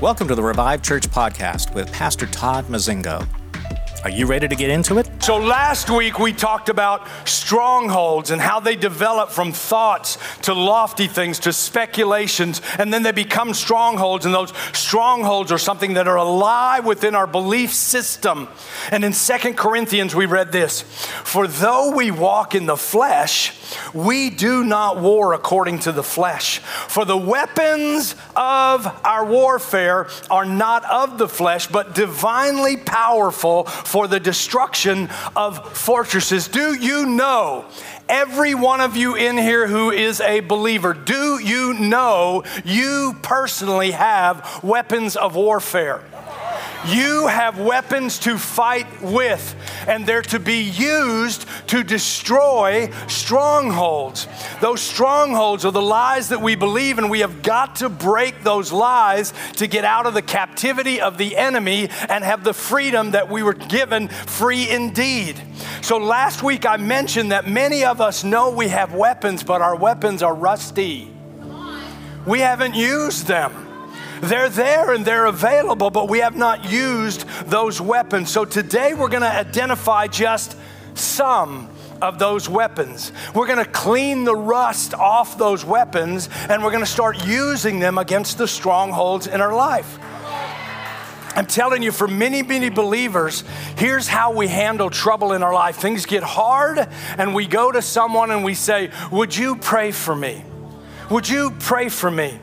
Welcome to the Revive Church podcast with Pastor Todd Mozingo. Are you ready to get into it? So, last week we talked about strongholds and how they develop from thoughts to lofty things to speculations, and then they become strongholds. And those strongholds are something that are alive within our belief system. And in Second Corinthians, we read this For though we walk in the flesh, we do not war according to the flesh. For the weapons of our warfare are not of the flesh, but divinely powerful for the destruction of fortresses. Do you know, every one of you in here who is a believer, do you know you personally have weapons of warfare? You have weapons to fight with, and they're to be used to destroy strongholds. Those strongholds are the lies that we believe, and we have got to break those lies to get out of the captivity of the enemy and have the freedom that we were given free indeed. So, last week I mentioned that many of us know we have weapons, but our weapons are rusty. We haven't used them. They're there and they're available, but we have not used those weapons. So today we're going to identify just some of those weapons. We're going to clean the rust off those weapons and we're going to start using them against the strongholds in our life. I'm telling you, for many, many believers, here's how we handle trouble in our life. Things get hard, and we go to someone and we say, Would you pray for me? Would you pray for me?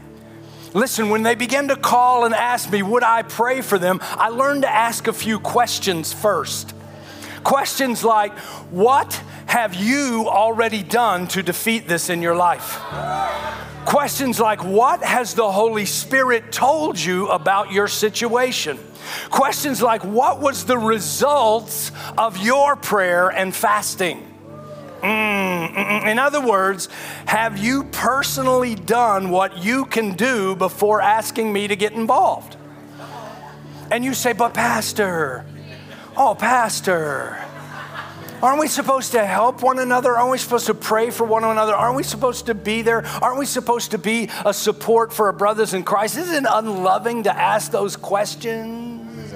Listen, when they began to call and ask me, would I pray for them, I learned to ask a few questions first. Questions like, What have you already done to defeat this in your life? Questions like, What has the Holy Spirit told you about your situation? Questions like, What was the results of your prayer and fasting? Mm, in other words, have you personally done what you can do before asking me to get involved? And you say, but Pastor, oh, Pastor, aren't we supposed to help one another? Aren't we supposed to pray for one another? Aren't we supposed to be there? Aren't we supposed to be a support for our brothers in Christ? Isn't it unloving to ask those questions?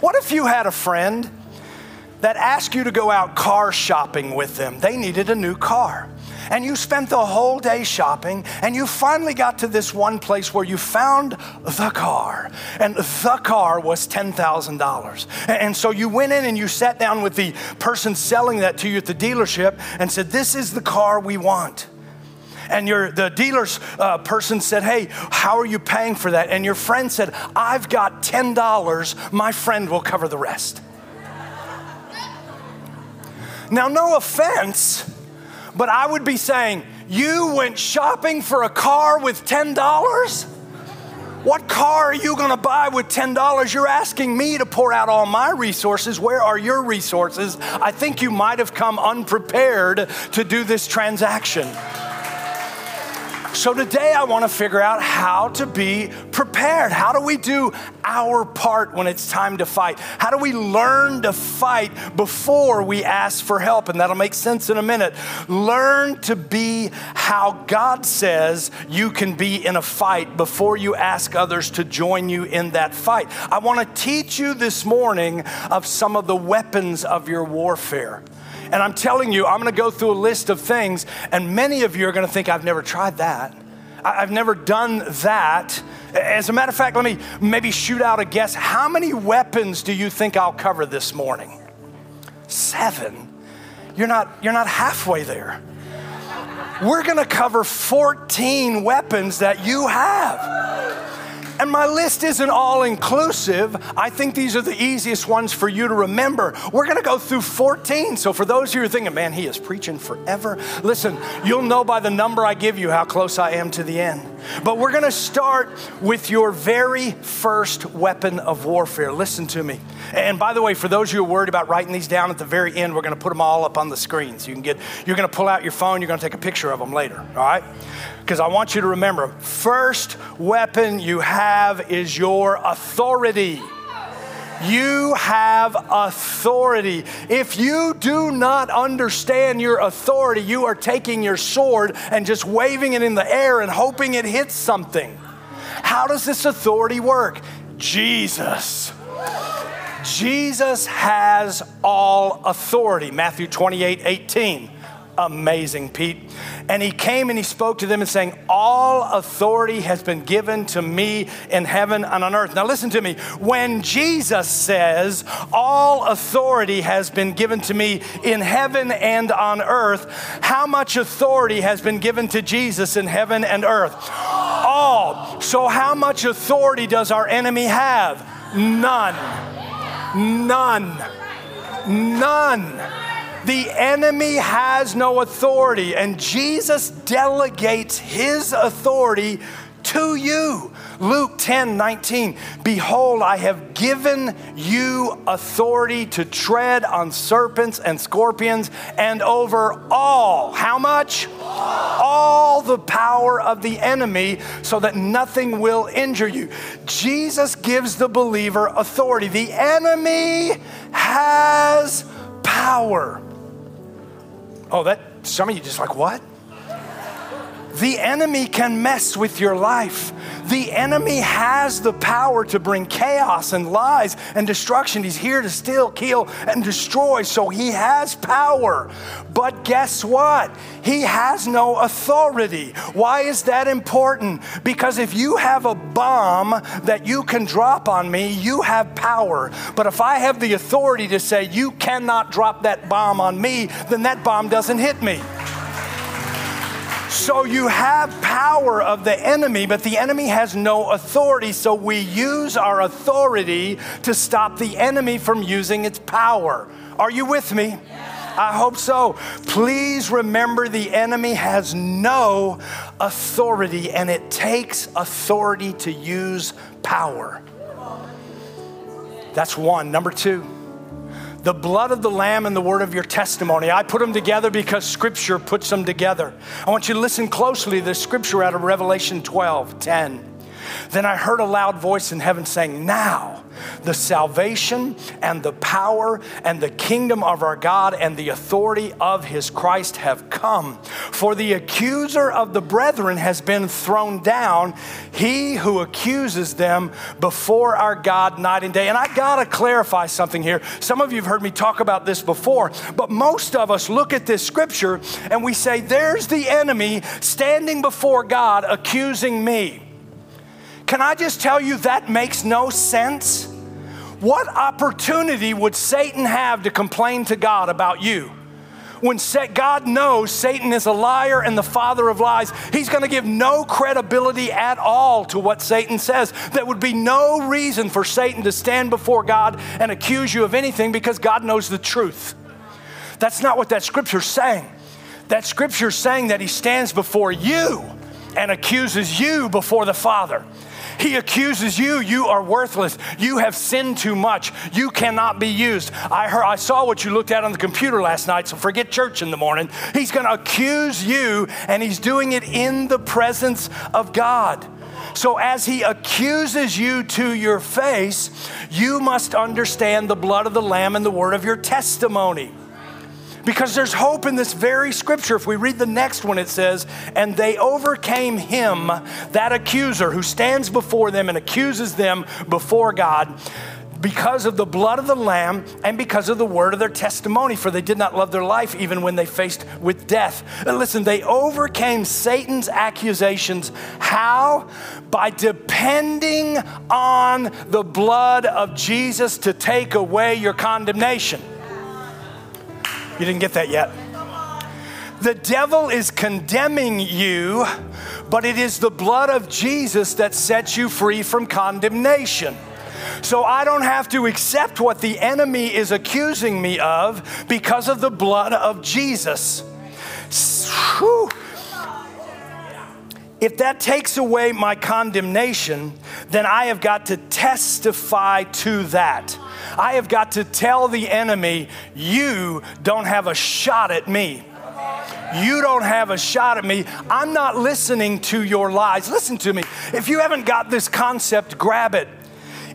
What if you had a friend? That asked you to go out car shopping with them. They needed a new car. And you spent the whole day shopping, and you finally got to this one place where you found the car. And the car was $10,000. And so you went in and you sat down with the person selling that to you at the dealership and said, This is the car we want and your the dealer's uh, person said, "Hey, how are you paying for that?" And your friend said, "I've got ten dollars. My friend will cover the rest." Now, no offense, but I would be saying, You went shopping for a car with $10? What car are you to buy with $10? You're asking me to pour out all my resources. Where are your resources? I think you might have come unprepared to do this transaction. So today I want to figure out how to be prepared. How do we do our part when it's time to fight? How do we learn to fight before we ask for help? And that'll make sense in a minute. Learn to be how God says you can be in a fight before you ask others to join you in that fight. I want to teach you this morning of some of the weapons of your warfare. And I'm telling you, I'm going to go through a list of things, and many of you are going to think, I've never tried that. I've never done that. As a matter of fact, let me maybe shoot out a guess. How many weapons do you think I'll cover this morning? Seven. You're not, you're not halfway there. We're going to cover 14 weapons that you have. And my list isn't all inclusive. I think these are the easiest ones for you to remember. We're going to go through 14. So, for those of you who are thinking, man, he is preaching forever, listen, you'll know by the number I give you how close I am to the end. But we're going to start with your very first weapon of warfare. Listen to me. And by the way, for those of you who are worried about writing these down at the very end, we're going to put them all up on the screen. So you can get, you're going to pull out your phone, you're going to take a picture of them later, all right? Because I want you to remember first weapon you have is your authority. You have authority. If you do not understand your authority, you are taking your sword and just waving it in the air and hoping it hits something. How does this authority work? Jesus. Jesus has all authority. Matthew 28 18 amazing, Pete. And he came and he spoke to them and saying, All authority has been given to me in heaven and on earth. Now, listen to me. When Jesus says, All authority has been given to me in heaven and on earth, how much authority has been given to Jesus in heaven and earth? All. So, how much authority does our enemy have? None. None. None. The enemy has no authority, and Jesus delegates his authority to you. Luke 10 19, behold, I have given you authority to tread on serpents and scorpions and over all. How much? All the power of the enemy so that nothing will injure you. Jesus gives the believer authority. The enemy has power. Oh, that some of you just like, what? The enemy can mess with your life. The enemy has the power to bring chaos and lies and destruction. He's here to steal, kill, and destroy, so he has power. But guess what? He has no authority. Why is that important? Because if you have a bomb that you can drop on me, you have power. But if I have the authority to say, you cannot drop that bomb on me, then that bomb doesn't hit me. So you have power of the enemy, but the enemy has no authority. So we use our authority to stop the enemy from using its power. Are you with me? I hope so. Please remember the enemy has no authority, and it takes authority to use power. That's one. Number two the blood of the Lamb and the word of your testimony. I put them together because Scripture puts them together. I want you to listen closely to the Scripture out of Revelation 12 10. Then I heard a loud voice in heaven saying, Now the salvation and the power and the kingdom of our God and the authority of his Christ have come. For the accuser of the brethren has been thrown down, he who accuses them before our God night and day. And I gotta clarify something here. Some of you have heard me talk about this before, but most of us look at this scripture and we say, There's the enemy standing before God accusing me. Can I just tell you that makes no sense? What opportunity would Satan have to complain to God about you? When God knows Satan is a liar and the father of lies, he's going to give no credibility at all to what Satan says. There would be no reason for Satan to stand before God and accuse you of anything because God knows the truth. That's not what that scripture's saying. That scripture's saying that he stands before you and accuses you before the Father. He accuses you, you are worthless. You have sinned too much. You cannot be used. I heard I saw what you looked at on the computer last night, so forget church in the morning. He's going to accuse you and he's doing it in the presence of God. So, as he accuses you to your face, you must understand the blood of the Lamb and the word of your testimony. Because there's hope in this very scripture. If we read the next one, it says, And they overcame him, that accuser who stands before them and accuses them before God because of the blood of the Lamb and because of the word of their testimony, for they did not love their life even when they faced with death. And listen, they overcame Satan's accusations. How? By depending on the blood of Jesus to take away your condemnation. You didn't get that yet? The devil is condemning you, but it is the blood of Jesus that sets you free from condemnation. So I don't have to accept what the enemy is accusing me of because of the blood of Jesus. Whew. If that takes away my condemnation, then I have got to testify to that. I have got to tell the enemy, you don't have a shot at me. You don't have a shot at me. I'm not listening to your lies. Listen to me. If you haven't got this concept, grab it.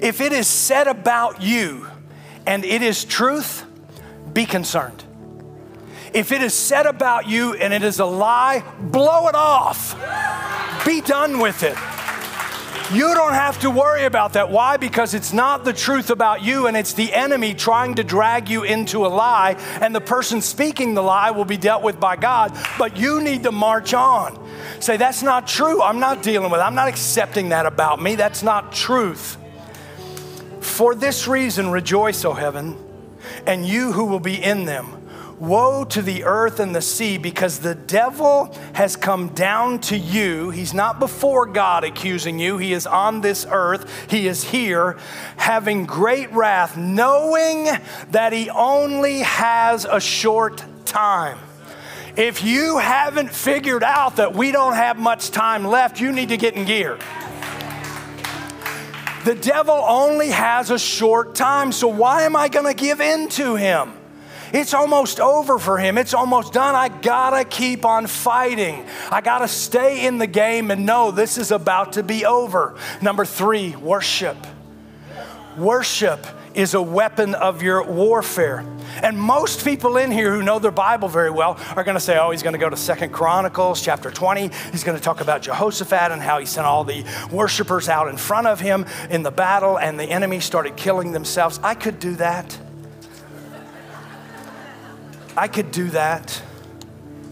If it is said about you and it is truth, be concerned. If it is said about you and it is a lie, blow it off. Be done with it. You don't have to worry about that. Why? Because it's not the truth about you, and it's the enemy trying to drag you into a lie, and the person speaking the lie will be dealt with by God, but you need to march on. Say, that's not true. I'm not dealing with it. I'm not accepting that about me. That's not truth. For this reason, rejoice, O heaven, and you who will be in them. Woe to the earth and the sea, because the devil has come down to you. He's not before God accusing you, he is on this earth. He is here having great wrath, knowing that he only has a short time. If you haven't figured out that we don't have much time left, you need to get in gear. The devil only has a short time, so why am I going to give in to him? It's almost over for him. It's almost done. I gotta keep on fighting. I gotta stay in the game and know this is about to be over. Number three, worship. Worship is a weapon of your warfare. And most people in here who know their Bible very well are going to say, oh, he's going to go to Second Chronicles chapter 20. He's going to talk about Jehoshaphat and how he sent all the worshipers out in front of him in the battle and the enemy started killing themselves. I could do that. I could do that,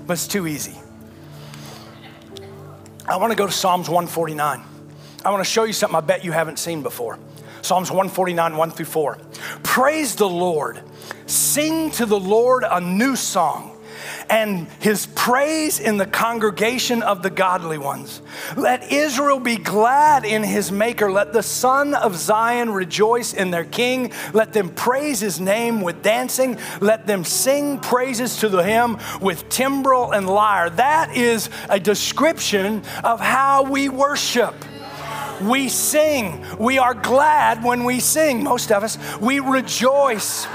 but it's too easy. I want to go to Psalms 149. I want to show you something I bet you haven't seen before. Psalms 149, 1 through 4. Praise the Lord. Sing to the Lord a new song and his praise in the congregation of the godly ones. Let Israel be glad in his maker. Let the son of Zion rejoice in their king. Let them praise his name with dancing. Let them sing praises to the him with timbrel and lyre. That is a description of how we worship. We sing. We are glad when we sing, most of us. We rejoice.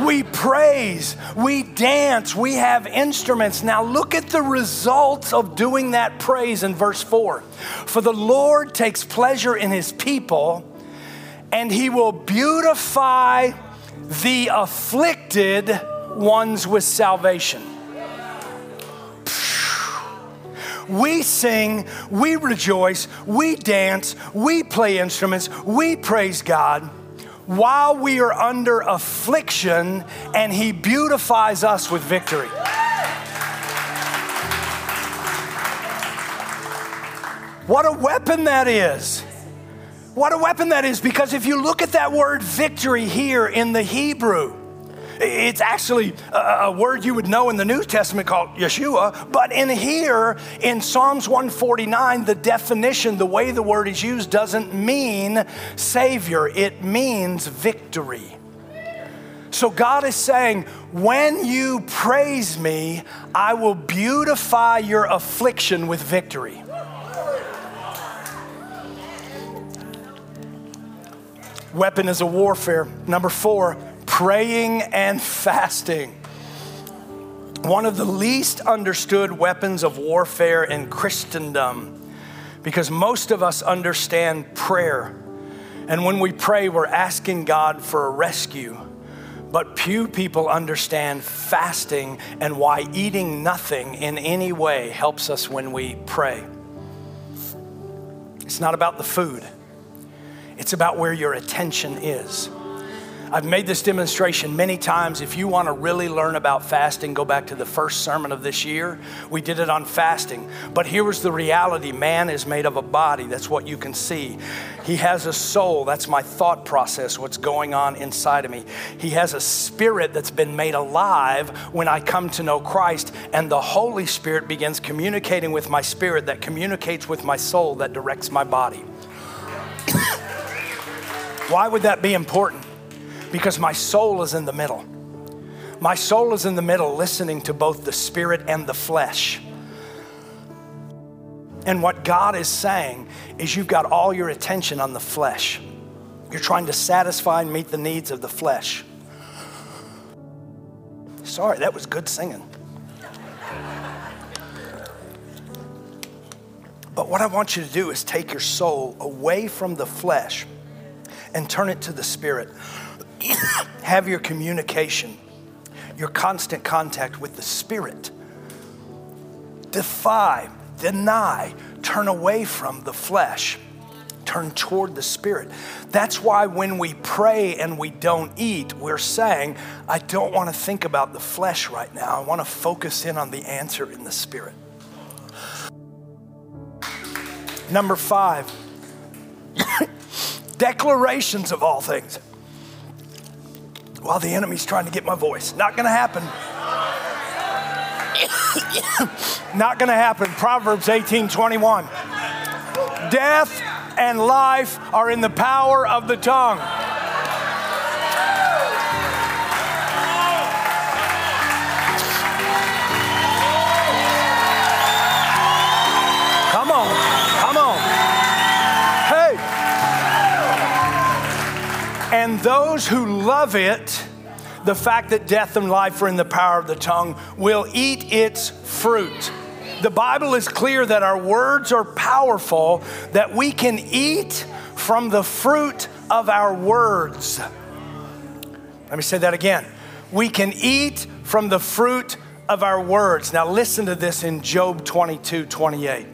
We praise. We dance. We have instruments. Now, look at the results of doing that praise in verse 4. For the Lord takes pleasure in his people, and he will beautify the afflicted ones with salvation. we sing, we rejoice, we dance, we play instruments, we praise God while we are under affliction, and He beautifies us with victory. What a weapon that is. What a weapon that is, because if you look at that word victory here in the Hebrew, it's actually a, a, word you would know in the New Testament called Yeshua, but in here, in Psalms 149, the definition, the way the word is used, doesn't mean Savior, it means victory. So God is saying, when you praise me, I will beautify your affliction with victory. Weapon is a warfare. Number four, praying and fasting. One of the least understood weapons of warfare in Christendom, because most of us understand prayer. And when we pray, we're asking God for a rescue. But few people understand fasting and why eating nothing in any way helps us when we pray. It's not about the food, it's about where your attention is. I've made this demonstration many times. If you want to really learn about fasting, go back to the first sermon of this year. We did it on fasting. But here was the reality man is made of a body. That's what you can see. He has a soul. That's my thought process, what's going on inside of me. He has a spirit that's been made alive when I come to know Christ. And the Holy Spirit begins communicating with my spirit that communicates with my soul that directs my body. Why would that be important? Because my soul is in the middle. My soul is in the middle, listening to both the spirit and the flesh. And what God is saying is, you've got all your attention on the flesh. You're trying to satisfy and meet the needs of the flesh. Sorry, that was good singing. But what I want you to do is take your soul away from the flesh and turn it to the spirit. Have your communication, your constant contact with the Spirit. Defy, deny, turn away from the flesh. turn toward the Spirit. That's why when we pray and we don't eat, we're saying, I don't want to think about the flesh right now. I want to focus in on the answer in the Spirit. Number five, declarations of all things. While the enemy's trying to get my voice, not going to happen. not going to happen. Proverbs 18 21. Death and life are in the power of the tongue. And those who love it, the fact that death and life are in the power of the tongue, will eat its fruit the Bible is clear that our words are powerful, that we can eat from the fruit of our words. Let me say that again. We can eat from the fruit of our words. Now, listen to this in Job 22 28.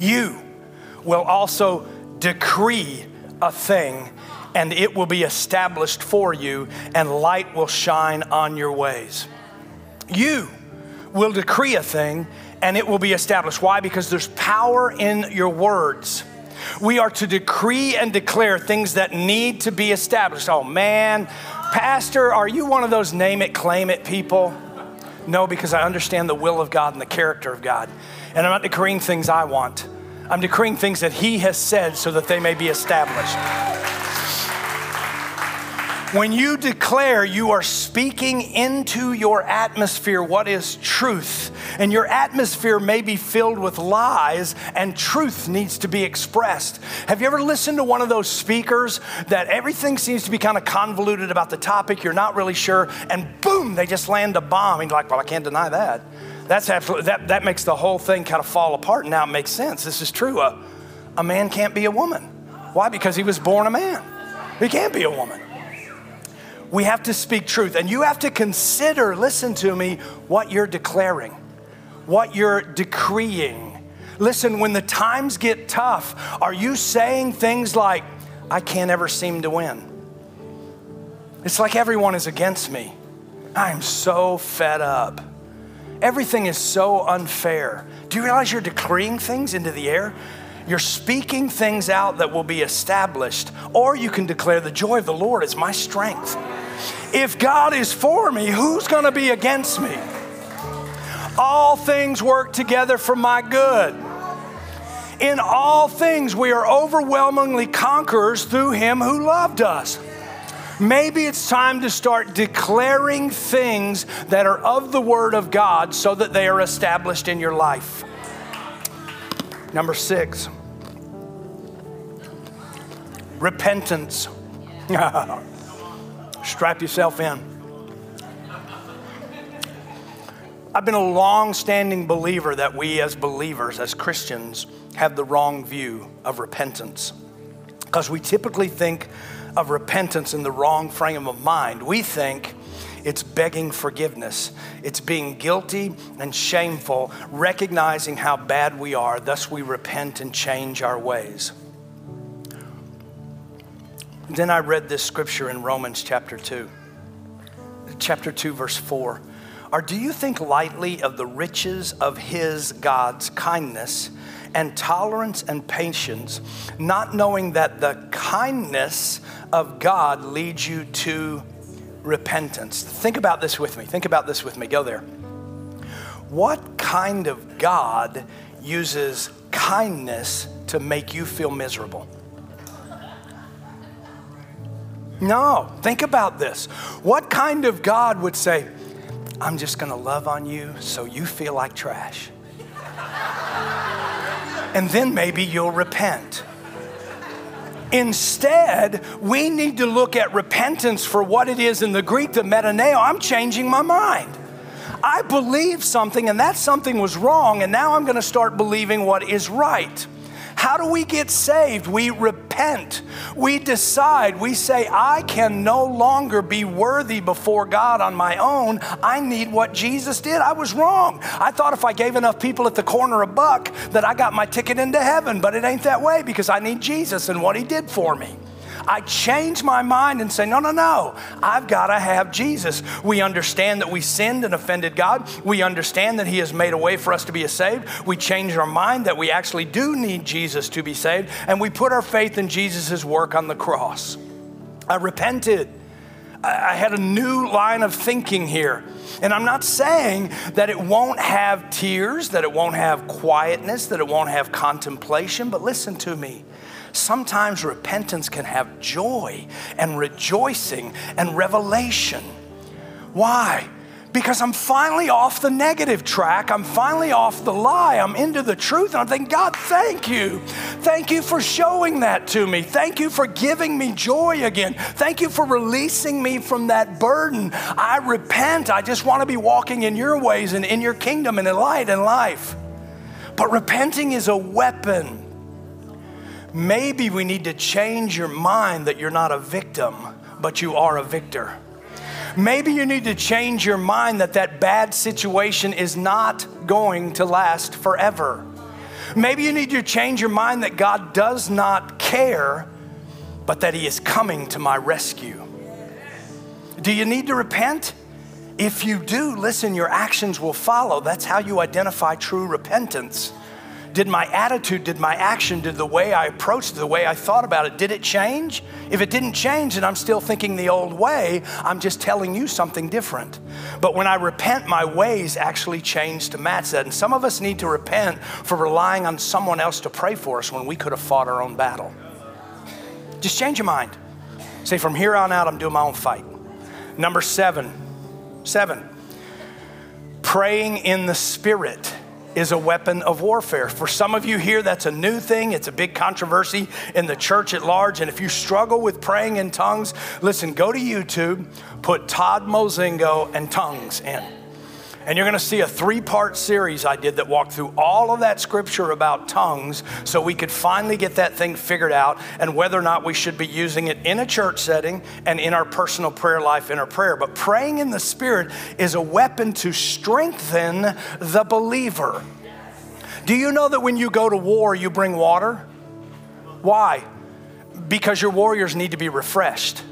You will also decree a thing, and it will be established for you, and light will shine on your ways. You will decree a thing, and it will be established. Why? Because there's power in your words. We are to decree and declare things that need to be established. Oh man, Pastor, are you one of those name it, claim it people? No, because I understand the will of God and the character of God. And I'm not decreeing things I want, I'm decreeing things that He has said so that they may be established. When you declare, you are speaking into your atmosphere what is truth. And your atmosphere may be filled with lies, and truth needs to be expressed. Have you ever listened to one of those speakers that everything seems to be kind of convoluted about the topic? You're not really sure, and boom, they just land a bomb. And you're like, well, I can't deny that. That's absolutely, that, that makes the whole thing kind of fall apart. Now it makes sense. This is true. A, a man can't be a woman. Why? Because he was born a man. He can't be a woman we have to speak truth. And you have to consider, listen to me, what you're declaring, what you're decreeing. Listen, when the times get tough, are you saying things like, I can't ever seem to win? It's like everyone is against me. I'm so fed up. Everything is so unfair. Do you realize you're decreeing things into the air? You're speaking things out that will be established, or you can declare the joy of the Lord is my strength. If God is for me, who's going to be against me? All things work together for my good. In all things, we are overwhelmingly conquerors through Him who loved us. Maybe it's time to start declaring things that are of the Word of God so that they are established in your life. Number six, repentance. Strap yourself in. I've been a long standing believer that we as believers, as Christians, have the wrong view of repentance. Because we typically think of repentance in the wrong frame of mind. We think it's begging forgiveness, it's being guilty and shameful, recognizing how bad we are, thus, we repent and change our ways. Then I read this scripture in Romans chapter 2, chapter 2, verse 4. Or do you think lightly of the riches of his, God's kindness and tolerance and patience, not knowing that the kindness of God leads you to repentance? Think about this with me. Think about this with me. Go there. What kind of God uses kindness to make you feel miserable? No, think about this. What kind of God would say, I'm just gonna love on you so you feel like trash? and then maybe you'll repent. Instead, we need to look at repentance for what it is in the Greek, the metaneo. I'm changing my mind. I believe something, and that something was wrong, and now I'm going to start believing what is right. How do we get saved? We repent. We decide. We say, I can no longer be worthy before God on my own. I need what Jesus did. I was wrong. I thought if I gave enough people at the corner a buck that I got my ticket into heaven, but it ain't that way because I need Jesus and what he did for me. I change my mind and say, no, no, no, I've got to have Jesus. We understand that we sinned and offended God. We understand that He has made a way for us to be saved. We change our mind that we actually do need Jesus to be saved, and we put our faith in Jesus' work on the cross. I repented. I had a new line of thinking here. And I'm not saying that it won't have tears, that it won't have quietness, that it won't have contemplation, but listen to me sometimes repentance can have joy and rejoicing and revelation. Why? Because I'm finally off the negative track. I'm finally off the lie. I'm into the truth. And I'm thinking, God, thank you. Thank you for showing that to me. Thank you for giving me joy again. Thank you for releasing me from that burden. I repent. I just want to be walking in your ways and in your kingdom and in light and life. But repenting is a weapon Maybe we need to change your mind that you're not a victim, but you are a victor. Maybe you need to change your mind that that bad situation is not going to last forever. Maybe you need to change your mind that God does not care, but that He is coming to my rescue. Do you need to repent? If you do, listen, your actions will follow. That's how you identify true repentance. Did my attitude, did my action, did the way I approached the way I thought about it, did it change? If it didn't change and I'm still thinking the old way, I'm just telling you something different. But when I repent, my ways actually change to match that. And some of us need to repent for relying on someone else to pray for us when we could have fought our own battle. Just change your mind. Say, from here on out, I'm doing my own fight. Number seven, seven, praying in the Spirit is a weapon of warfare. For some of you here, that's a new thing. It's a big controversy in the church at large. And if you struggle with praying in tongues, listen, go to YouTube, put Todd Mozingo and tongues in. And you're going to see a three part series I did that walked through all of that scripture about tongues so we could finally get that thing figured out and whether or not we should be using it in a church setting and in our personal prayer life in our prayer. But praying in the Spirit is a weapon to strengthen the believer. Do you know that when you go to war, you bring water? Why? Because your warriors need to be refreshed.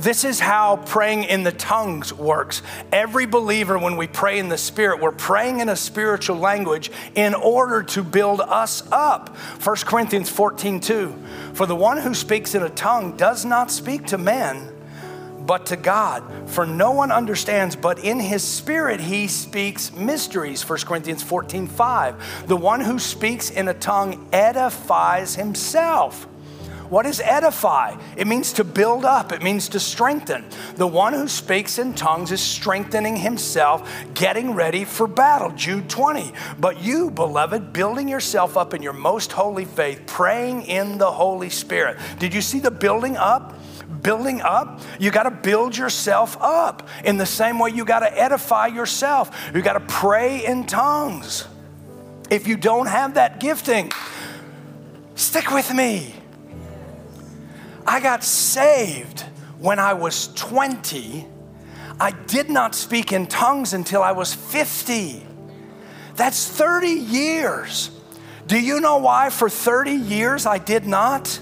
This is how praying in the tongues works. Every believer, when we pray in the Spirit, we're praying in a spiritual language in order to build us up. 1 Corinthians 14 2. For the one who speaks in a tongue does not speak to men, but to God. For no one understands, but in his spirit he speaks mysteries. 1 Corinthians 14 5. The one who speaks in a tongue edifies himself. What is edify? It means to build up, it means to strengthen. The one who speaks in tongues is strengthening himself, getting ready for battle. Jude 20. But you, beloved, building yourself up in your most holy faith, praying in the Holy Spirit. Did you see the building up? building up, you got to build yourself up. In the same way, you got to edify yourself. You got to pray in tongues. If you don't have that gifting, stick with me. I got saved when I was 20. I did not speak in tongues until I was 50. That's 30 years. Do you know why for 30 years I did not?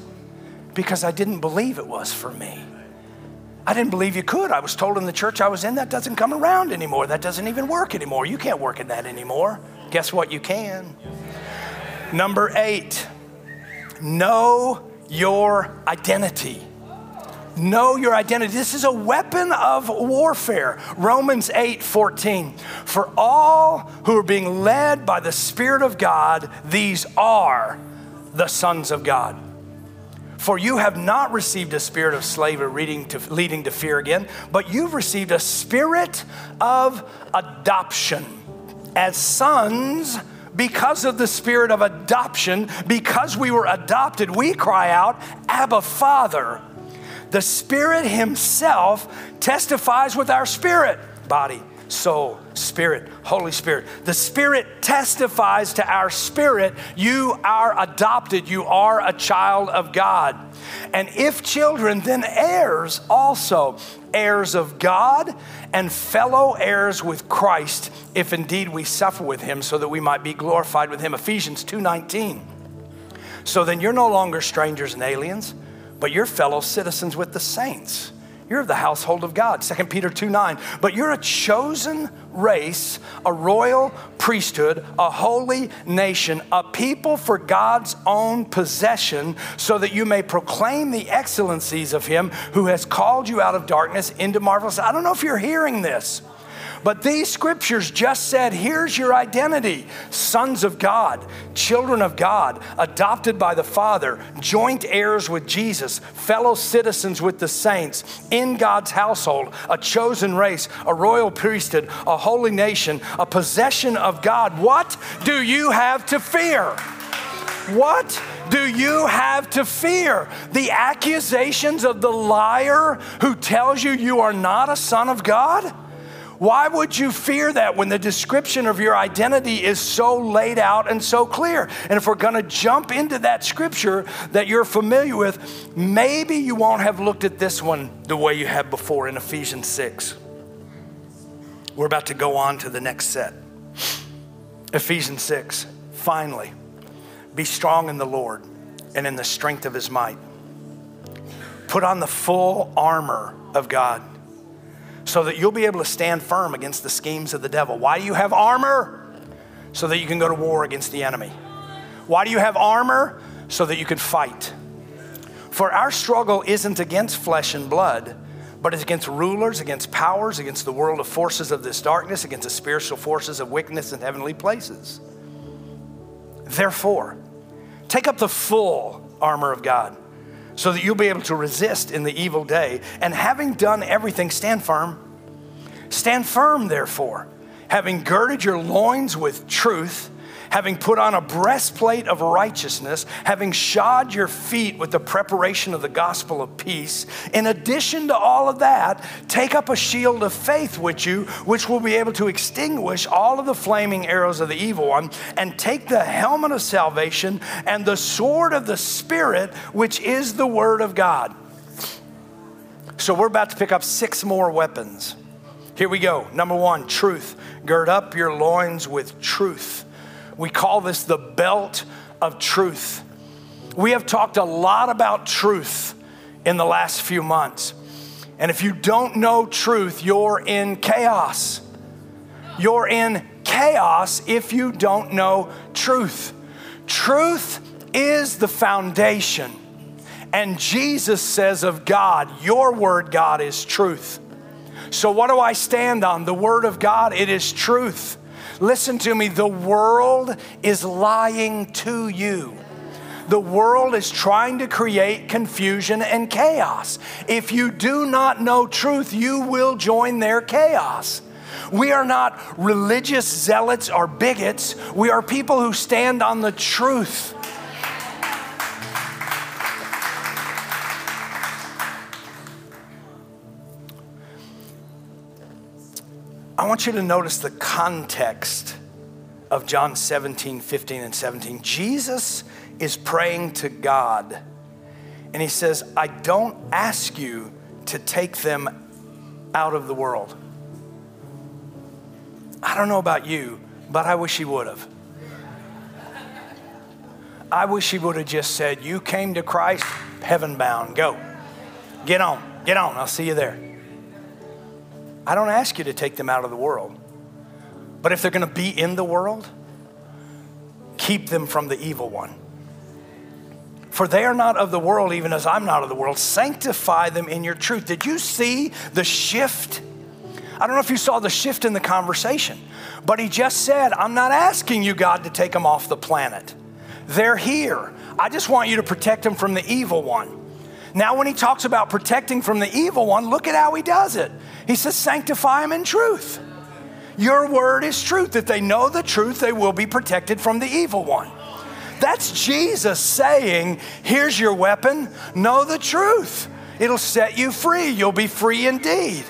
Because I didn't believe it was for me. I didn't believe you could. I was told in the church I was in that doesn't come around anymore. That doesn't even work anymore. You can't work in that anymore. Guess what? You can. Number eight, know your identity. Know your identity. This is a weapon of warfare. Romans 8 14. For all who are being led by the Spirit of God, these are the sons of God. For you have not received a spirit of slavery leading to, leading to fear again, but you've received a spirit of adoption as sons because of the spirit of adoption, because we were adopted, we cry out, Abba, Father. The Spirit Himself testifies with our spirit, body, soul, spirit, Holy Spirit. The Spirit testifies to our spirit, you are adopted, you are a child of God. And if children, then heirs also, heirs of God and fellow heirs with Christ, if indeed we suffer with him so that we might be glorified with him. Ephesians 2:19. So then you're no longer strangers and aliens, but you're fellow citizens with the saints you're of the household of God. 2 Peter 2 9. But you're a chosen race, a royal priesthood, a holy nation, a people for God's own possession, so that you may proclaim the excellencies of Him who has called you out of darkness into marvelous. I don't know if you're hearing this. But these scriptures just said here's your identity sons of God, children of God, adopted by the Father, joint heirs with Jesus, fellow citizens with the saints, in God's household, a chosen race, a royal priesthood, a holy nation, a possession of God. What do you have to fear? What do you have to fear? The accusations of the liar who tells you you are not a son of God? Why would you fear that when the description of your identity is so laid out and so clear? And if we're going to jump into that scripture that you're familiar with, maybe you won't have looked at this one the way you have before in Ephesians 6. We're about to go on to the next set. Ephesians 6. Finally, be strong in the Lord and in the strength of his might. Put on the full armor of God so that you'll be able to stand firm against the schemes of the devil. Why do you have armor? So that you can go to war against the enemy. Why do you have armor? So that you can fight. For our struggle isn't against flesh and blood, but it's against rulers, against powers, against the world of forces of this darkness, against the spiritual forces of wickedness in heavenly places. Therefore, take up the full armor of God so that you'll be able to resist in the evil day. And having done everything, stand firm. Stand firm, therefore, having girded your loins with truth having put on a breastplate of righteousness, having shod your feet with the preparation of the gospel of peace. In addition to all of that, take up a shield of faith with you, which will be able to extinguish all of the flaming arrows of the evil one, and take the helmet of salvation and the sword of the Spirit, which is the word of God. So we're about to pick up six more weapons. Here we go. Number one, truth. Gird up your loins with truth. We call this the belt of truth. We have talked a lot about truth in the last few months. And if you don't know truth, you're in chaos. You're in chaos if you don't know truth. Truth is the foundation. And Jesus says of God, Your word, God, is truth. So, what do I stand on? The word of God, it is truth. Listen to me, the world is lying to you. The world is trying to create confusion and chaos. If you do not know truth, you will join their chaos. We are not religious zealots or bigots. We are people who stand on the truth. I want you to notice the context of John 17, 15, and 17. Jesus is praying to God, and he says, I don't ask you to take them out of the world. I don't know about you, but I wish he would have. I wish he would have just said, You came to Christ, heaven bound, go. Get on, get on, I'll see you there. I don't ask you to take them out of the world. But if they're going to be in the world, keep them from the evil one. For they are not of the world, even as I'm not of the world. Sanctify them in your truth. Did you see the shift? I don't know if you saw the shift in the conversation, but he just said, I'm not asking you, God, to take them off the planet. They're here. I just want you to protect them from the evil one. Now, when he talks about protecting from the evil one, look at how he does it. He says, Sanctify them in truth. Your word is truth. If they know the truth, they will be protected from the evil one. That's Jesus saying, Here's your weapon, know the truth. It'll set you free. You'll be free indeed.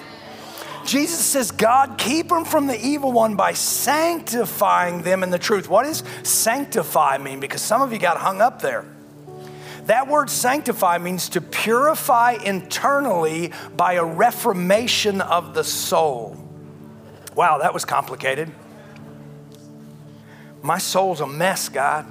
Jesus says, God, keep them from the evil one by sanctifying them in the truth. What does sanctify mean? Because some of you got hung up there. That word sanctify means to purify internally by a reformation of the soul. Wow, that was complicated. My soul's a mess, God.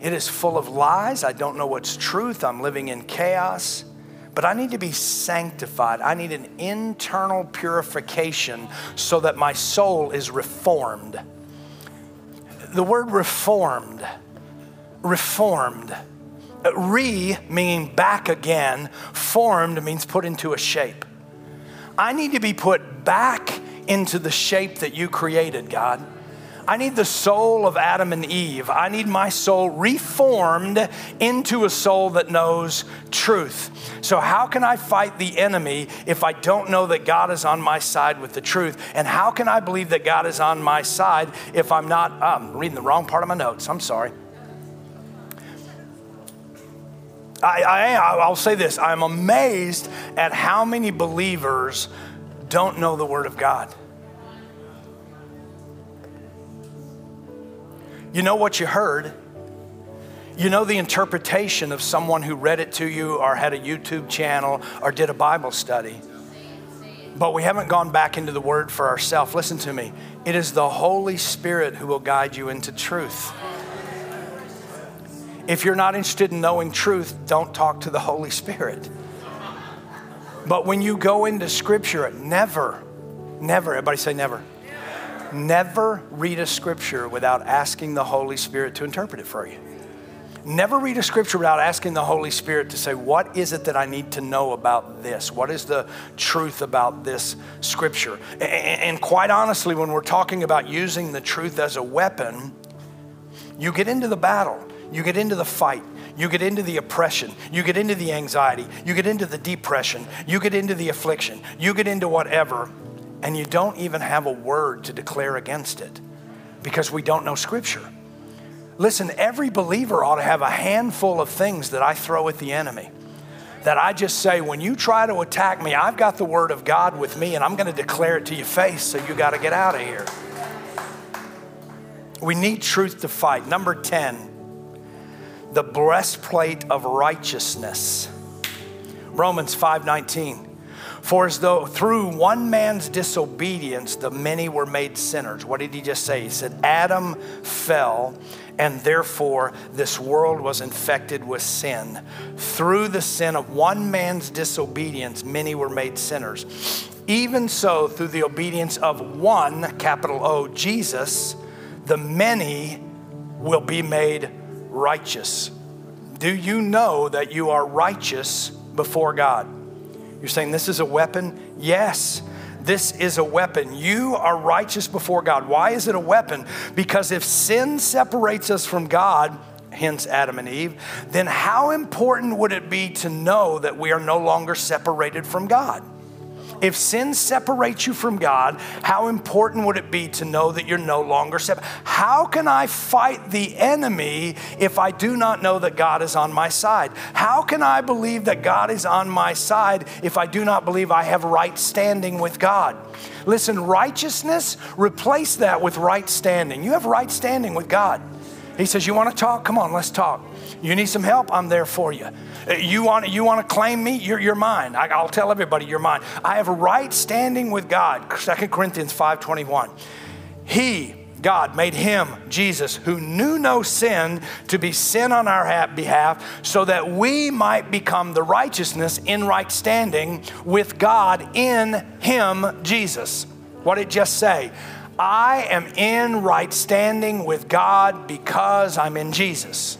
It is full of lies. I don't know what's truth. I'm living in chaos. But I need to be sanctified. I need an internal purification so that my soul is reformed. The word reformed, reformed, re meaning back again, formed means put into a shape. I need to be put back into the shape that you created, God. I need the soul of Adam and Eve. I need my soul reformed into a soul that knows truth. So, how can I fight the enemy if I don't know that God is on my side with the truth? And how can I believe that God is on my side if I'm not? I'm reading the wrong part of my notes. I'm sorry. I, I, I'll say this I'm amazed at how many believers don't know the Word of God. You know what you heard. You know the interpretation of someone who read it to you or had a YouTube channel or did a Bible study. But we haven't gone back into the Word for ourselves. Listen to me. It is the Holy Spirit who will guide you into truth. If you're not interested in knowing truth, don't talk to the Holy Spirit. But when you go into Scripture, never, never, everybody say never. Never read a scripture without asking the Holy Spirit to interpret it for you. Never read a scripture without asking the Holy Spirit to say, What is it that I need to know about this? What is the truth about this scripture? And quite honestly, when we're talking about using the truth as a weapon, you get into the battle, you get into the fight, you get into the oppression, you get into the anxiety, you get into the depression, you get into the affliction, you get into whatever and you don't even have a word to declare against it because we don't know Scripture. Listen, every believer ought to have a handful of things that I throw at the enemy. That I just say, when you try to attack me, I've got the Word of God with me and I'm going to declare it to your face, so you got to get out of here. We need truth to fight. Number 10, the breastplate of righteousness. Romans 5:19. For as though through one man's disobedience, the many were made sinners. What did he just say? He said, Adam fell, and therefore this world was infected with sin. Through the sin of one man's disobedience, many were made sinners. Even so, through the obedience of one, capital O, Jesus, the many will be made righteous. Do you know that you are righteous before God? You're saying this is a weapon? Yes, this is a weapon. You are righteous before God. Why is it a weapon? Because if sin separates us from God, hence Adam and Eve, then how important would it be to know that we are no longer separated from God? If sin separates you from God, how important would it be to know that you're no longer separated? How can I fight the enemy if I do not know that God is on my side? How can I believe that God is on my side if I do not believe I have right standing with God? Listen, righteousness, replace that with right standing. You have right standing with God. He says, You want to talk? Come on, let's talk. You need some help? I'm there for you. Uh, you want, you want to claim me? You're, you're mine. I, will tell everybody you're mine. I have right standing with God. 2 Corinthians 5.21. He, God, made him, Jesus, who knew no sin, to be sin on our behalf so that we might become the righteousness in right standing with God in him, Jesus. What did it just say? I am in right standing with God because I'm in Jesus.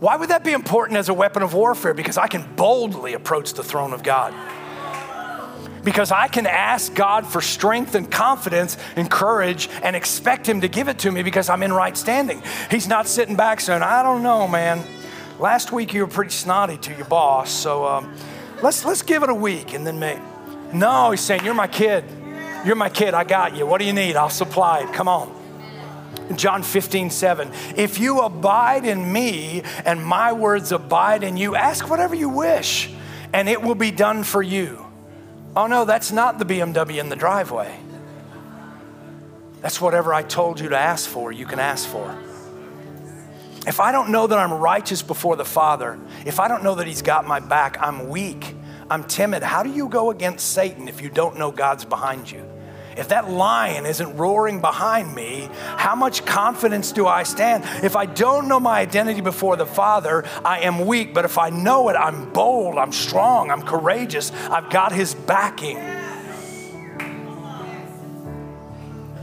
Why would that be important as a weapon of warfare? Because I can boldly approach the throne of God. Because I can ask God for strength and confidence and courage and expect Him to give it to me because I'm in right standing. He's not sitting back saying, I don't know, man. Last week you were pretty snotty to your boss, so um, let's, let's give it a week and then maybe. No, He's saying, You're my kid. You're my kid. I got you. What do you need? I'll supply it. Come on. John 15, 7. If you abide in me and my words abide in you, ask whatever you wish and it will be done for you. Oh no, that's not the BMW in the driveway. That's whatever I told you to ask for, you can ask for. If I don't know that I'm righteous before the Father, if I don't know that He's got my back, I'm weak, I'm timid. How do you go against Satan if you don't know God's behind you? If that lion isn't roaring behind me, how much confidence do I stand? If I don't know my identity before the Father, I am weak. But if I know it, I'm bold, I'm strong, I'm courageous, I've got His backing.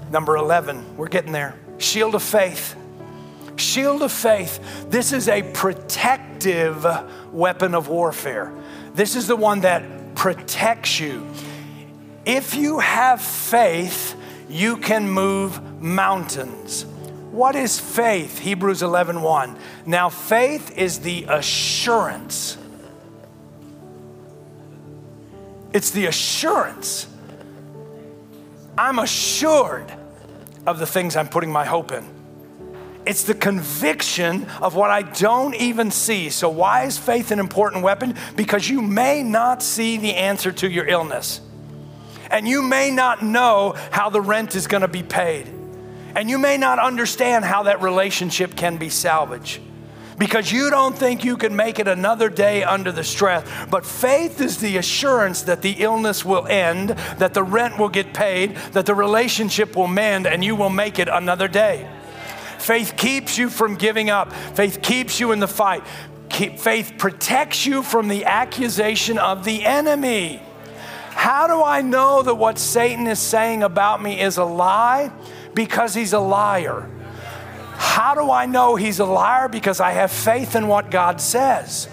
Number 11, we're getting there. Shield of faith. Shield of faith. This is a protective weapon of warfare. This is the one that protects you. If you have faith, you can move mountains. What is faith? Hebrews 11 1. Now, faith is the assurance. It's the assurance. I'm assured of the things I'm putting my hope in. It's the conviction of what I don't even see. So, why is faith an important weapon? Because you may not see the answer to your illness. And you may not know how the rent is going to be paid. And you may not understand how that relationship can be salvaged because you don't think you can make it another day under the stress. But faith is the assurance that the illness will end, that the rent will get paid, that the relationship will mend, and you will make it another day. Faith keeps you from giving up. Faith keeps you in the fight. Faith protects you from the accusation of the enemy. How do I know that what Satan is saying about me is a lie? Because he's a liar. How do I know he's a liar? Because I have faith in what God says.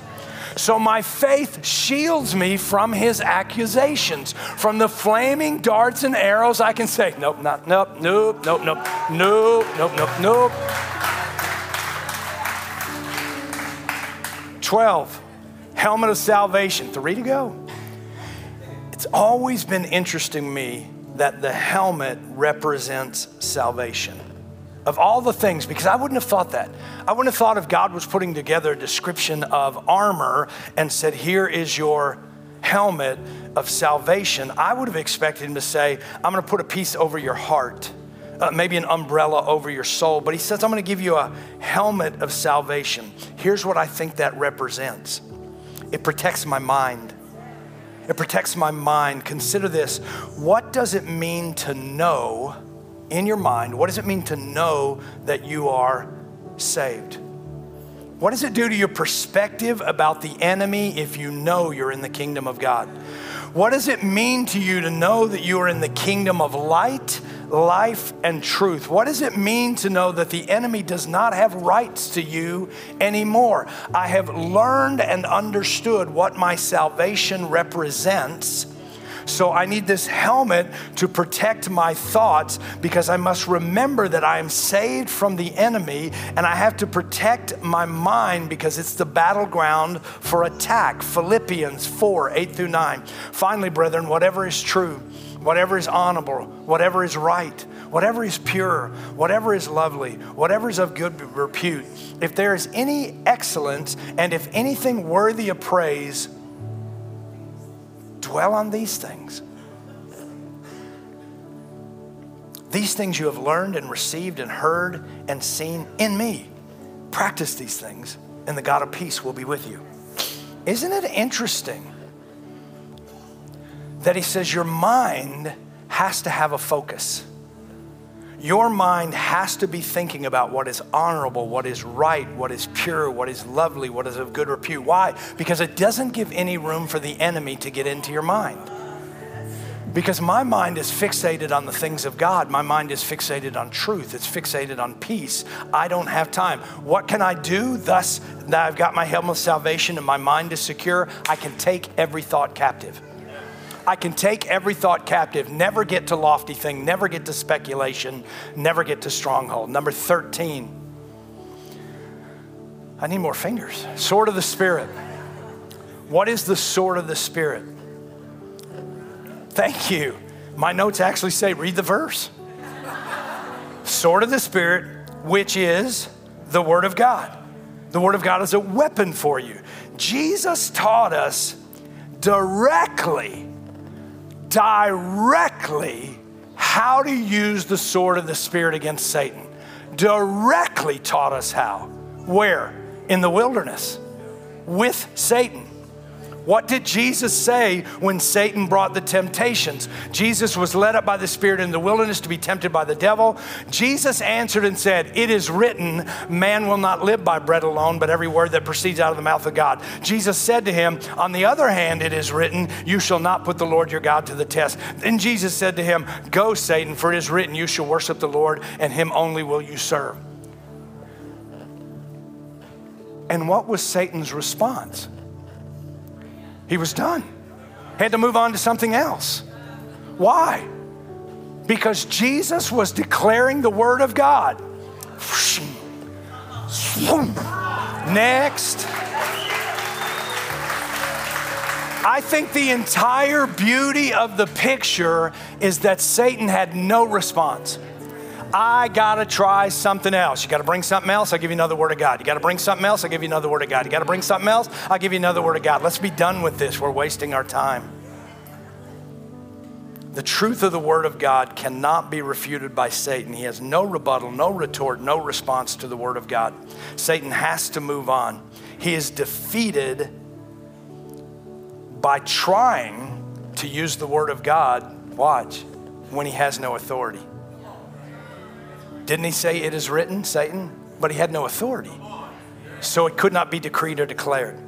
So my faith shields me from his accusations, from the flaming darts and arrows. I can say, nope, not, nope, nope, nope, nope, nope, nope, nope, nope. 12, helmet of salvation, three to go. It's always been interesting to me that the helmet represents salvation of all the things, because I wouldn't have thought that. I wouldn't have thought if God was putting together a description of armor and said, Here is your helmet of salvation, I would have expected him to say, I'm going to put a piece over your heart, uh, maybe an umbrella over your soul. But he says, I'm going to give you a helmet of salvation. Here's what I think that represents it protects my mind. It protects my mind. Consider this what does it mean to know? in your mind, what does it mean to know that you are saved? What does it do to your perspective about the enemy if you know you're in the kingdom of God? What does it mean to you to know that you are in the kingdom of light, life, and truth? What does it mean to know that the enemy does not have rights to you anymore? I have learned and understood what my salvation represents so I need this helmet to protect my thoughts because I must remember that I am saved from the enemy and I have to protect my mind because it's the battleground for attack. Philippians 4 8 through 9. Finally, brethren, whatever is true, whatever is honorable, whatever is right, whatever is pure, whatever is lovely, whatever is of good repute, if there is any excellence and if anything worthy of praise, Dwell on these things. These things you have learned and received and heard and seen in me. Practice these things, and the God of peace will be with you. Isn't it interesting that he says your mind has to have a focus? Your mind has to be thinking about what is honorable, what is right, what is pure, what is lovely, what is of good repute. Why? Because it doesn't give any room for the enemy to get into your mind. Because my mind is fixated on the things of God. My mind is fixated on truth. It's fixated on peace. I don't have time. What can I do? Thus, that I've got my helmet of salvation and my mind is secure, I can take every thought captive. I can take every thought captive, never get to lofty thing, never get to speculation, never get to stronghold. Number 13. I need more fingers. Sword of the Spirit. What is the sword of the Spirit? Thank you. My notes actually say read the verse. sword of the Spirit, which is the Word of God. The Word of God is a weapon for you. Jesus taught us directly, directly how to use the sword of the Spirit against Satan. Directly taught us how. Where? In the wilderness with Satan. What did Jesus say when Satan brought the temptations? Jesus was led up by the Spirit in the wilderness to be tempted by the devil. Jesus answered and said, It is written, man will not live by bread alone, but every word that proceeds out of the mouth of God. Jesus said to him, On the other hand, it is written, You shall not put the Lord your God to the test. Then Jesus said to him, Go, Satan, for it is written, You shall worship the Lord, and him only will you serve. And what was Satan's response? He was done. Had to move on to something else. Why? Because Jesus was declaring the Word of God. Next. I think the entire beauty of the picture is that Satan had no response. I got to try something else. You got to bring something else, I'll give you another word of God. You got to bring something else, I'll give you another word of God. You got to bring something else, I'll give you another word of God. Let's be done with this. We're wasting our time. The truth of the Word of God cannot be refuted by Satan. He has no rebuttal, no retort, no response to the Word of God. Satan has to move on. He is defeated by trying to use the Word of God, watch, when he has no authority. Didn't he say, It is written, Satan? But he had no authority. So it could not be decreed or declared.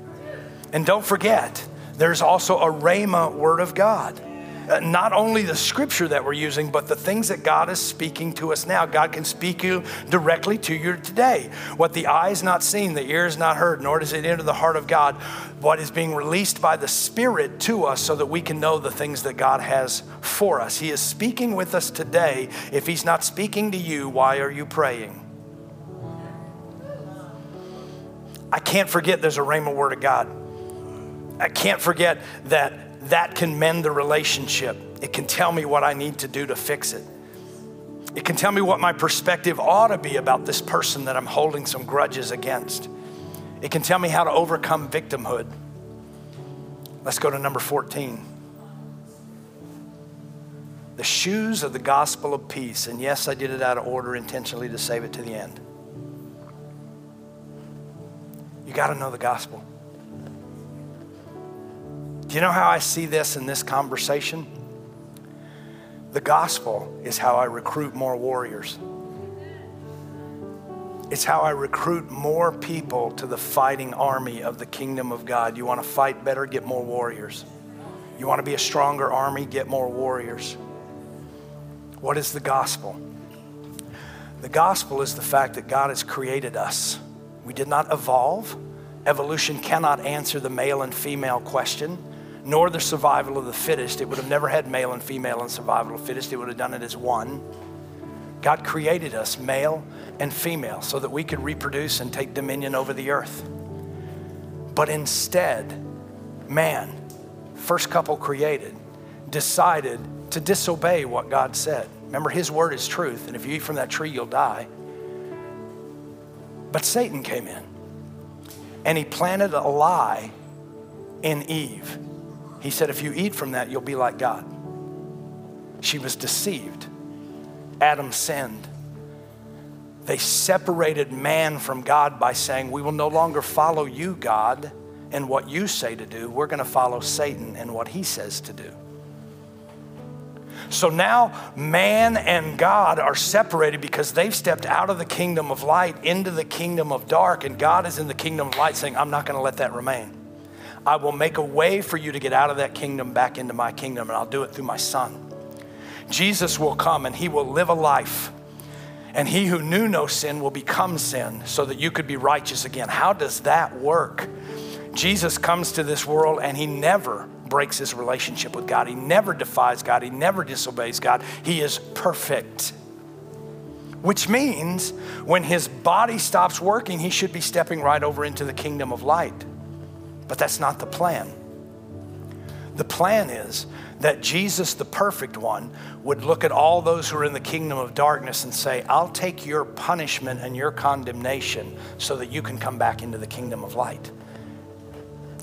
And don't forget, there's also a Rhema word of God. Uh, not only the scripture that we're using, but the things that God is speaking to us now. God can speak you directly to you today. What the eye is not seen, the ear is not heard, nor does it enter the heart of God. What is being released by the Spirit to us so that we can know the things that God has for us. He is speaking with us today. If He's not speaking to you, why are you praying? I can't forget there's a Rhema word of God. I can't forget that that can mend the relationship. It can tell me what I need to do to fix it. It can tell me what my perspective ought to be about this person that I'm holding some grudges against. It can tell me how to overcome victimhood. Let's go to number 14. The shoes of the gospel of peace. And yes, I did it out of order intentionally to save it to the end. You got to know the gospel. Do you know how I see this in this conversation? The gospel is how I recruit more warriors. It's how I recruit more people to the fighting army of the kingdom of God. You want to fight better? Get more warriors. You want to be a stronger army? Get more warriors. What is the gospel? The gospel is the fact that God has created us. We did not evolve. Evolution cannot answer the male and female question nor the survival of the fittest. It would have never had male and female and survival of the fittest. It would have done it as one. God created us male and female so that we could reproduce and take dominion over the earth. But instead, man, first couple created, decided to disobey what God said. Remember, His word is truth, and if you eat from that tree, you'll die. But Satan came in and he planted a lie in Eve. He said, If you eat from that, you'll be like God. She was deceived. Adam sinned. They separated man from God by saying, We will no longer follow you, God, and what you say to do. We're going to follow Satan and what he says to do. So now man and God are separated because they've stepped out of the kingdom of light into the kingdom of dark, and God is in the kingdom of light saying, I'm not going to let that remain. I will make a way for you to get out of that kingdom back into my kingdom, and I'll do it through my son. Jesus will come and he will live a life. And he who knew no sin will become sin so that you could be righteous again. How does that work? Jesus comes to this world and he never breaks his relationship with God. He never defies God. He never disobeys God. He is perfect. Which means when his body stops working, he should be stepping right over into the kingdom of light. But that's not the plan. The plan is that Jesus, the perfect one, would look at all those who are in the kingdom of darkness and say, I'll take your punishment and your condemnation so that you can come back into the kingdom of light.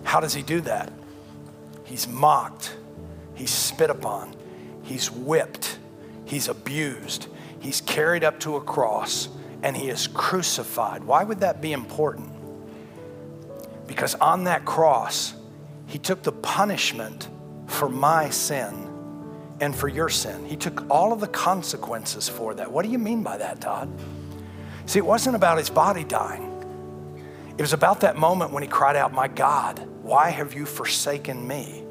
How does he do that? He's mocked, he's spit upon, he's whipped, he's abused, he's carried up to a cross, and he is crucified. Why would that be important? Because on that cross, he took the punishment for my sin and for your sin. He took all of the consequences for that. What do you mean by that, Todd? See, it wasn't about his body dying. It was about that moment when he cried out, My God, why have you forsaken me?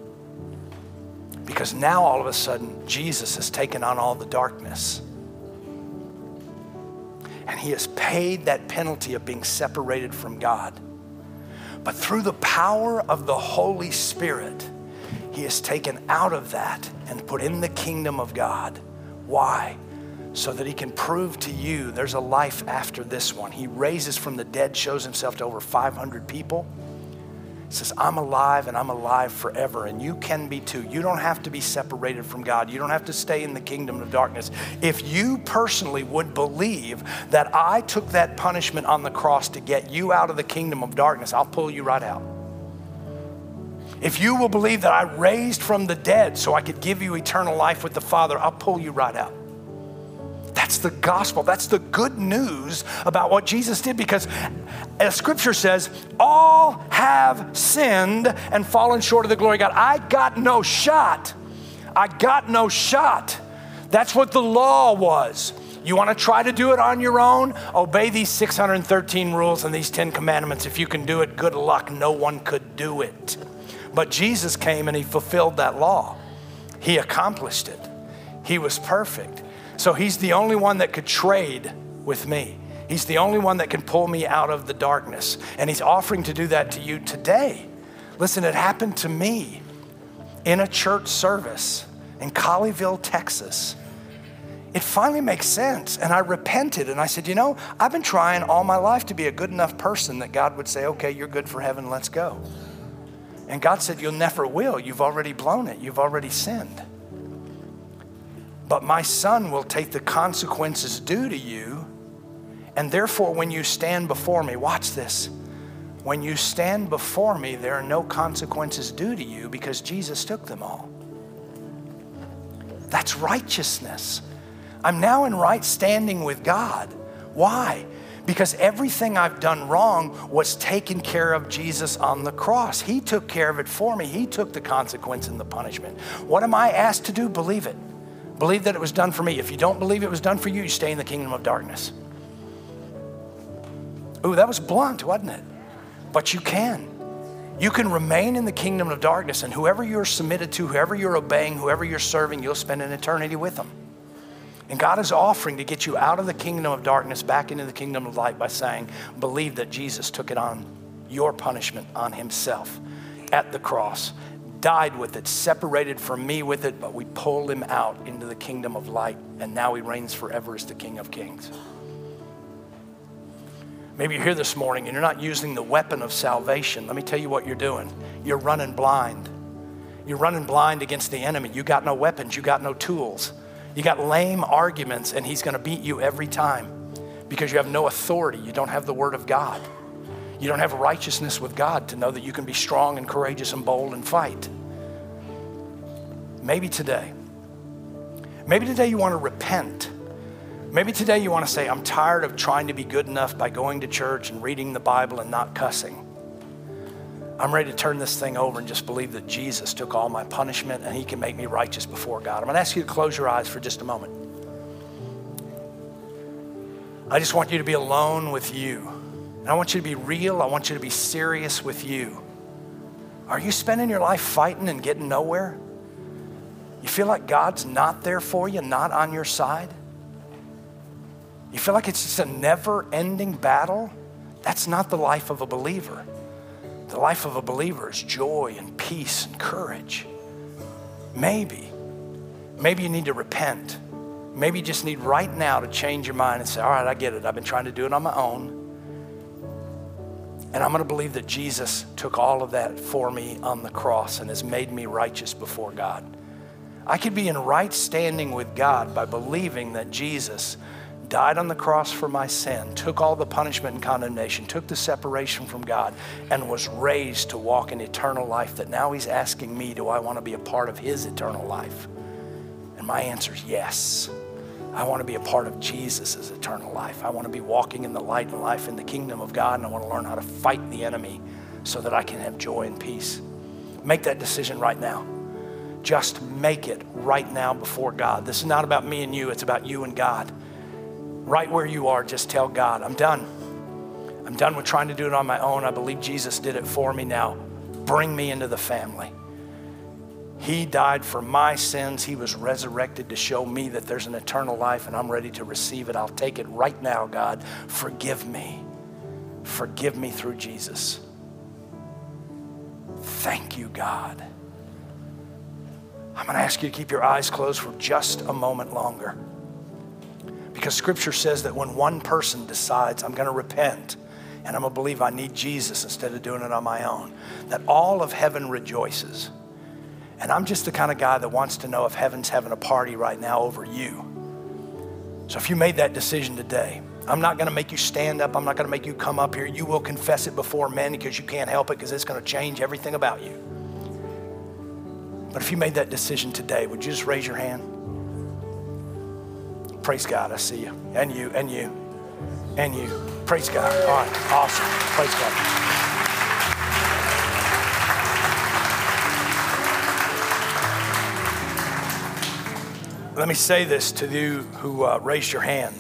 Because now all of a sudden, Jesus has taken on all the darkness. And he has paid that penalty of being separated from God. But through the power of the Holy Spirit, he is taken out of that and put in the kingdom of God. Why? So that he can prove to you there's a life after this one. He raises from the dead, shows himself to over 500 people says, I'm alive and I'm alive forever, and you can be too. You don't have to be separated from God. You don't have to stay in the kingdom of darkness. If you personally would believe that I took that punishment on the cross to get you out of the kingdom of darkness, I'll pull you right out. If you will believe that I raised from the dead so I could give you eternal life with the Father, I'll pull you right out. That's the gospel. That's the good news about what Jesus did because as scripture says, all have sinned and fallen short of the glory of God. I got no shot. I got no shot. That's what the law was. You want to try to do it on your own? Obey these 613 rules and these 10 commandments. If you can do it, good luck. No one could do it. But Jesus came and he fulfilled that law. He accomplished it. He was perfect. So he's the only one that could trade with me. He's the only one that can pull me out of the darkness. And he's offering to do that to you today. Listen, it happened to me in a church service in Colleyville, Texas. It finally makes sense. And I repented and I said, You know, I've been trying all my life to be a good enough person that God would say, Okay, you're good for heaven, let's go. And God said, You'll never will. You've already blown it, you've already sinned. But my son will take the consequences due to you. And therefore, when you stand before me, watch this. When you stand before me, there are no consequences due to you because Jesus took them all. That's righteousness. I'm now in right standing with God. Why? Because everything I've done wrong was taken care of Jesus on the cross. He took care of it for me. He took the consequence and the punishment. What am I asked to do? Believe it. Believe that it was done for me. If you don't believe it was done for you, you stay in the kingdom of darkness. Ooh, that was blunt, wasn't it? But you can. You can remain in the kingdom of darkness, and whoever you're submitted to, whoever you're obeying, whoever you're serving, you'll spend an eternity with them. And God is offering to get you out of the kingdom of darkness back into the kingdom of light by saying, Believe that Jesus took it on your punishment on himself at the cross died with it, separated from me with it, but we pulled him out into the kingdom of light, and now he reigns forever as the King of Kings. Maybe you're here this morning and you're not using the weapon of salvation. Let me tell you what you're doing. You're running blind. You're running blind against the enemy. You got no weapons, you got no tools. You got lame arguments, and he's going to beat you every time because you have no authority. You don't have the word of God. You don't have righteousness with God to know that you can be strong and courageous and bold and fight. Maybe today. Maybe today you want to repent. Maybe today you want to say, I'm tired of trying to be good enough by going to church and reading the Bible and not cussing. I'm ready to turn this thing over and just believe that Jesus took all my punishment and he can make me righteous before God. I'm going to ask you to close your eyes for just a moment. I just want you to be alone with you. And I want you to be real. I want you to be serious with you. Are you spending your life fighting and getting nowhere? You feel like God's not there for you, not on your side? You feel like it's just a never ending battle? That's not the life of a believer. The life of a believer is joy and peace and courage. Maybe, maybe you need to repent. Maybe you just need right now to change your mind and say, All right, I get it. I've been trying to do it on my own. And I'm going to believe that Jesus took all of that for me on the cross and has made me righteous before God. I could be in right standing with God by believing that Jesus died on the cross for my sin, took all the punishment and condemnation, took the separation from God, and was raised to walk in eternal life, that now he's asking me, do I want to be a part of his eternal life? And my answer is yes. I want to be a part of Jesus' eternal life. I want to be walking in the light and life in the kingdom of God, and I want to learn how to fight the enemy so that I can have joy and peace. Make that decision right now. Just make it right now before God. This is not about me and you, it's about you and God. Right where you are, just tell God, I'm done. I'm done with trying to do it on my own. I believe Jesus did it for me now. Bring me into the family. He died for my sins. He was resurrected to show me that there's an eternal life and I'm ready to receive it. I'll take it right now, God. Forgive me. Forgive me through Jesus. Thank you, God. I'm going to ask you to keep your eyes closed for just a moment longer. Because scripture says that when one person decides, I'm going to repent and I'm going to believe I need Jesus instead of doing it on my own, that all of heaven rejoices. And I'm just the kind of guy that wants to know if heaven's having a party right now over you. So if you made that decision today, I'm not going to make you stand up. I'm not going to make you come up here. You will confess it before men because you can't help it because it's going to change everything about you. But if you made that decision today, would you just raise your hand? Praise God, I see you. And you, and you, and you. Praise God. All right, awesome. Praise God. Let me say this to you who uh, raised your hand.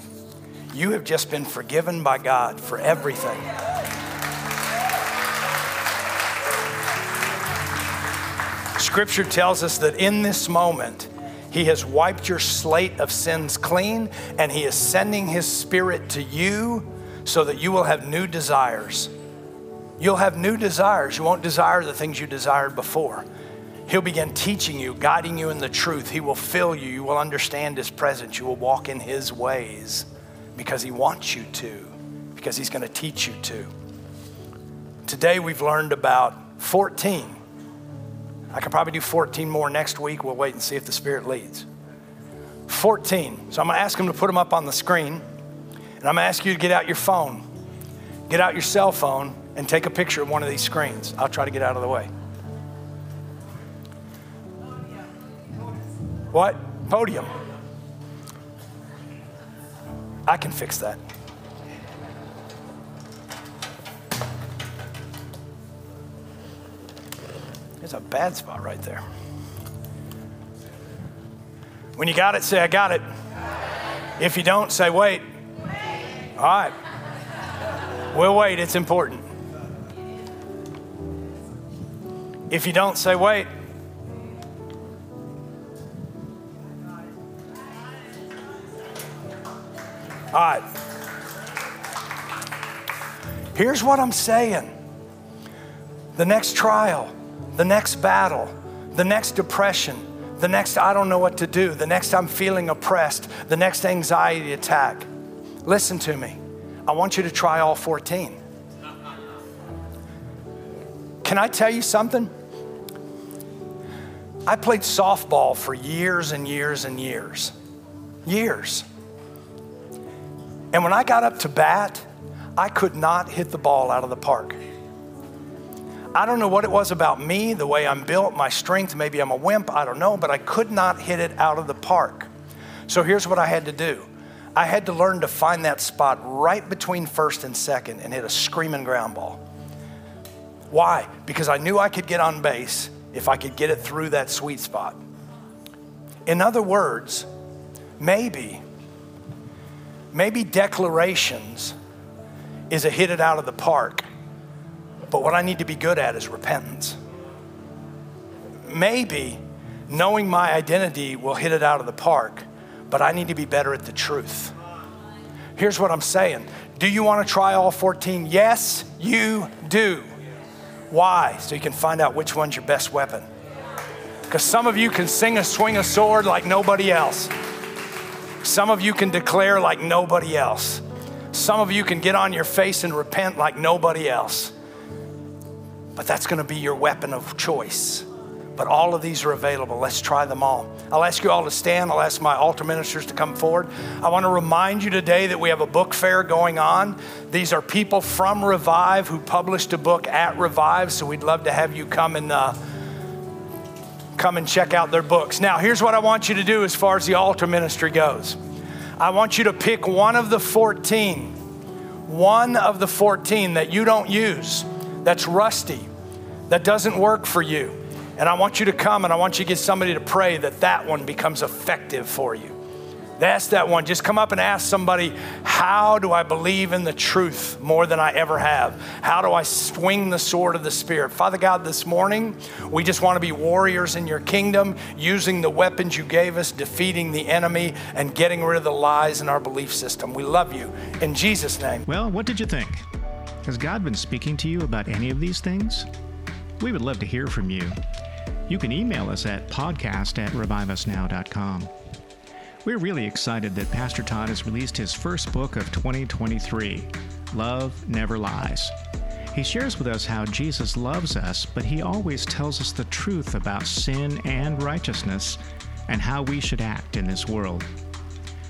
You have just been forgiven by God for everything. Scripture tells us that in this moment, He has wiped your slate of sins clean, and He is sending His Spirit to you so that you will have new desires. You'll have new desires. You won't desire the things you desired before. He'll begin teaching you, guiding you in the truth. He will fill you. You will understand His presence. You will walk in His ways because He wants you to, because He's going to teach you to. Today we've learned about 14. I could probably do 14 more next week. We'll wait and see if the Spirit leads. 14. So I'm going to ask Him to put them up on the screen. And I'm going to ask you to get out your phone, get out your cell phone, and take a picture of one of these screens. I'll try to get out of the way. What? Podium. I can fix that. There's a bad spot right there. When you got it, say, I got it. If you don't, say, wait. All right. We'll wait, it's important. If you don't, say, wait. All right. Here's what I'm saying the next trial, the next battle, the next depression, the next I don't know what to do, the next I'm feeling oppressed, the next anxiety attack. Listen to me. I want you to try all 14. Can I tell you something? I played softball for years and years and years. Years. And when I got up to bat, I could not hit the ball out of the park. I don't know what it was about me, the way I'm built, my strength. Maybe I'm a wimp, I don't know, but I could not hit it out of the park. So here's what I had to do I had to learn to find that spot right between first and second and hit a screaming ground ball. Why? Because I knew I could get on base if I could get it through that sweet spot. In other words, maybe Maybe declarations is a hit it out of the park, but what I need to be good at is repentance. Maybe knowing my identity will hit it out of the park, but I need to be better at the truth. Here's what I'm saying Do you want to try all 14? Yes, you do. Why? So you can find out which one's your best weapon. Because some of you can sing a swing a sword like nobody else. Some of you can declare like nobody else. Some of you can get on your face and repent like nobody else. But that's going to be your weapon of choice. But all of these are available. Let's try them all. I'll ask you all to stand. I'll ask my altar ministers to come forward. I want to remind you today that we have a book fair going on. These are people from Revive who published a book at Revive, so we'd love to have you come and uh, come and check out their books. Now, here's what I want you to do as far as the altar ministry goes. I want you to pick one of the 14, one of the 14 that you don't use, that's rusty, that doesn't work for you. And I want you to come and I want you to get somebody to pray that that one becomes effective for you. That's that one. Just come up and ask somebody, How do I believe in the truth more than I ever have? How do I swing the sword of the Spirit? Father God, this morning, we just want to be warriors in your kingdom, using the weapons you gave us, defeating the enemy, and getting rid of the lies in our belief system. We love you. In Jesus' name. Well, what did you think? Has God been speaking to you about any of these things? We would love to hear from you. You can email us at podcast at reviveusnow.com. We're really excited that Pastor Todd has released his first book of 2023, Love Never Lies. He shares with us how Jesus loves us, but he always tells us the truth about sin and righteousness and how we should act in this world.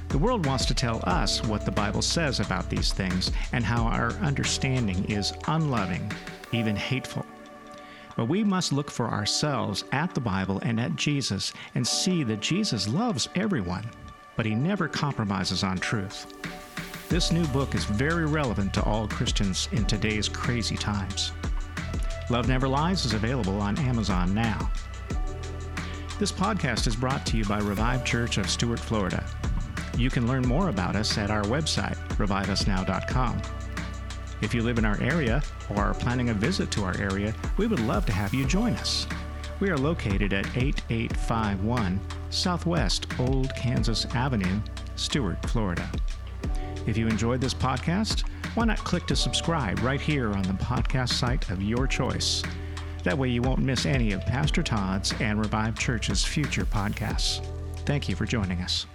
The world wants to tell us what the Bible says about these things and how our understanding is unloving, even hateful. But we must look for ourselves at the Bible and at Jesus and see that Jesus loves everyone, but he never compromises on truth. This new book is very relevant to all Christians in today's crazy times. Love Never Lies is available on Amazon now. This podcast is brought to you by Revive Church of Stuart, Florida. You can learn more about us at our website, reviveusnow.com. If you live in our area or are planning a visit to our area, we would love to have you join us. We are located at 8851 Southwest Old Kansas Avenue, Stuart, Florida. If you enjoyed this podcast, why not click to subscribe right here on the podcast site of your choice? That way you won't miss any of Pastor Todd's and Revive Church's future podcasts. Thank you for joining us.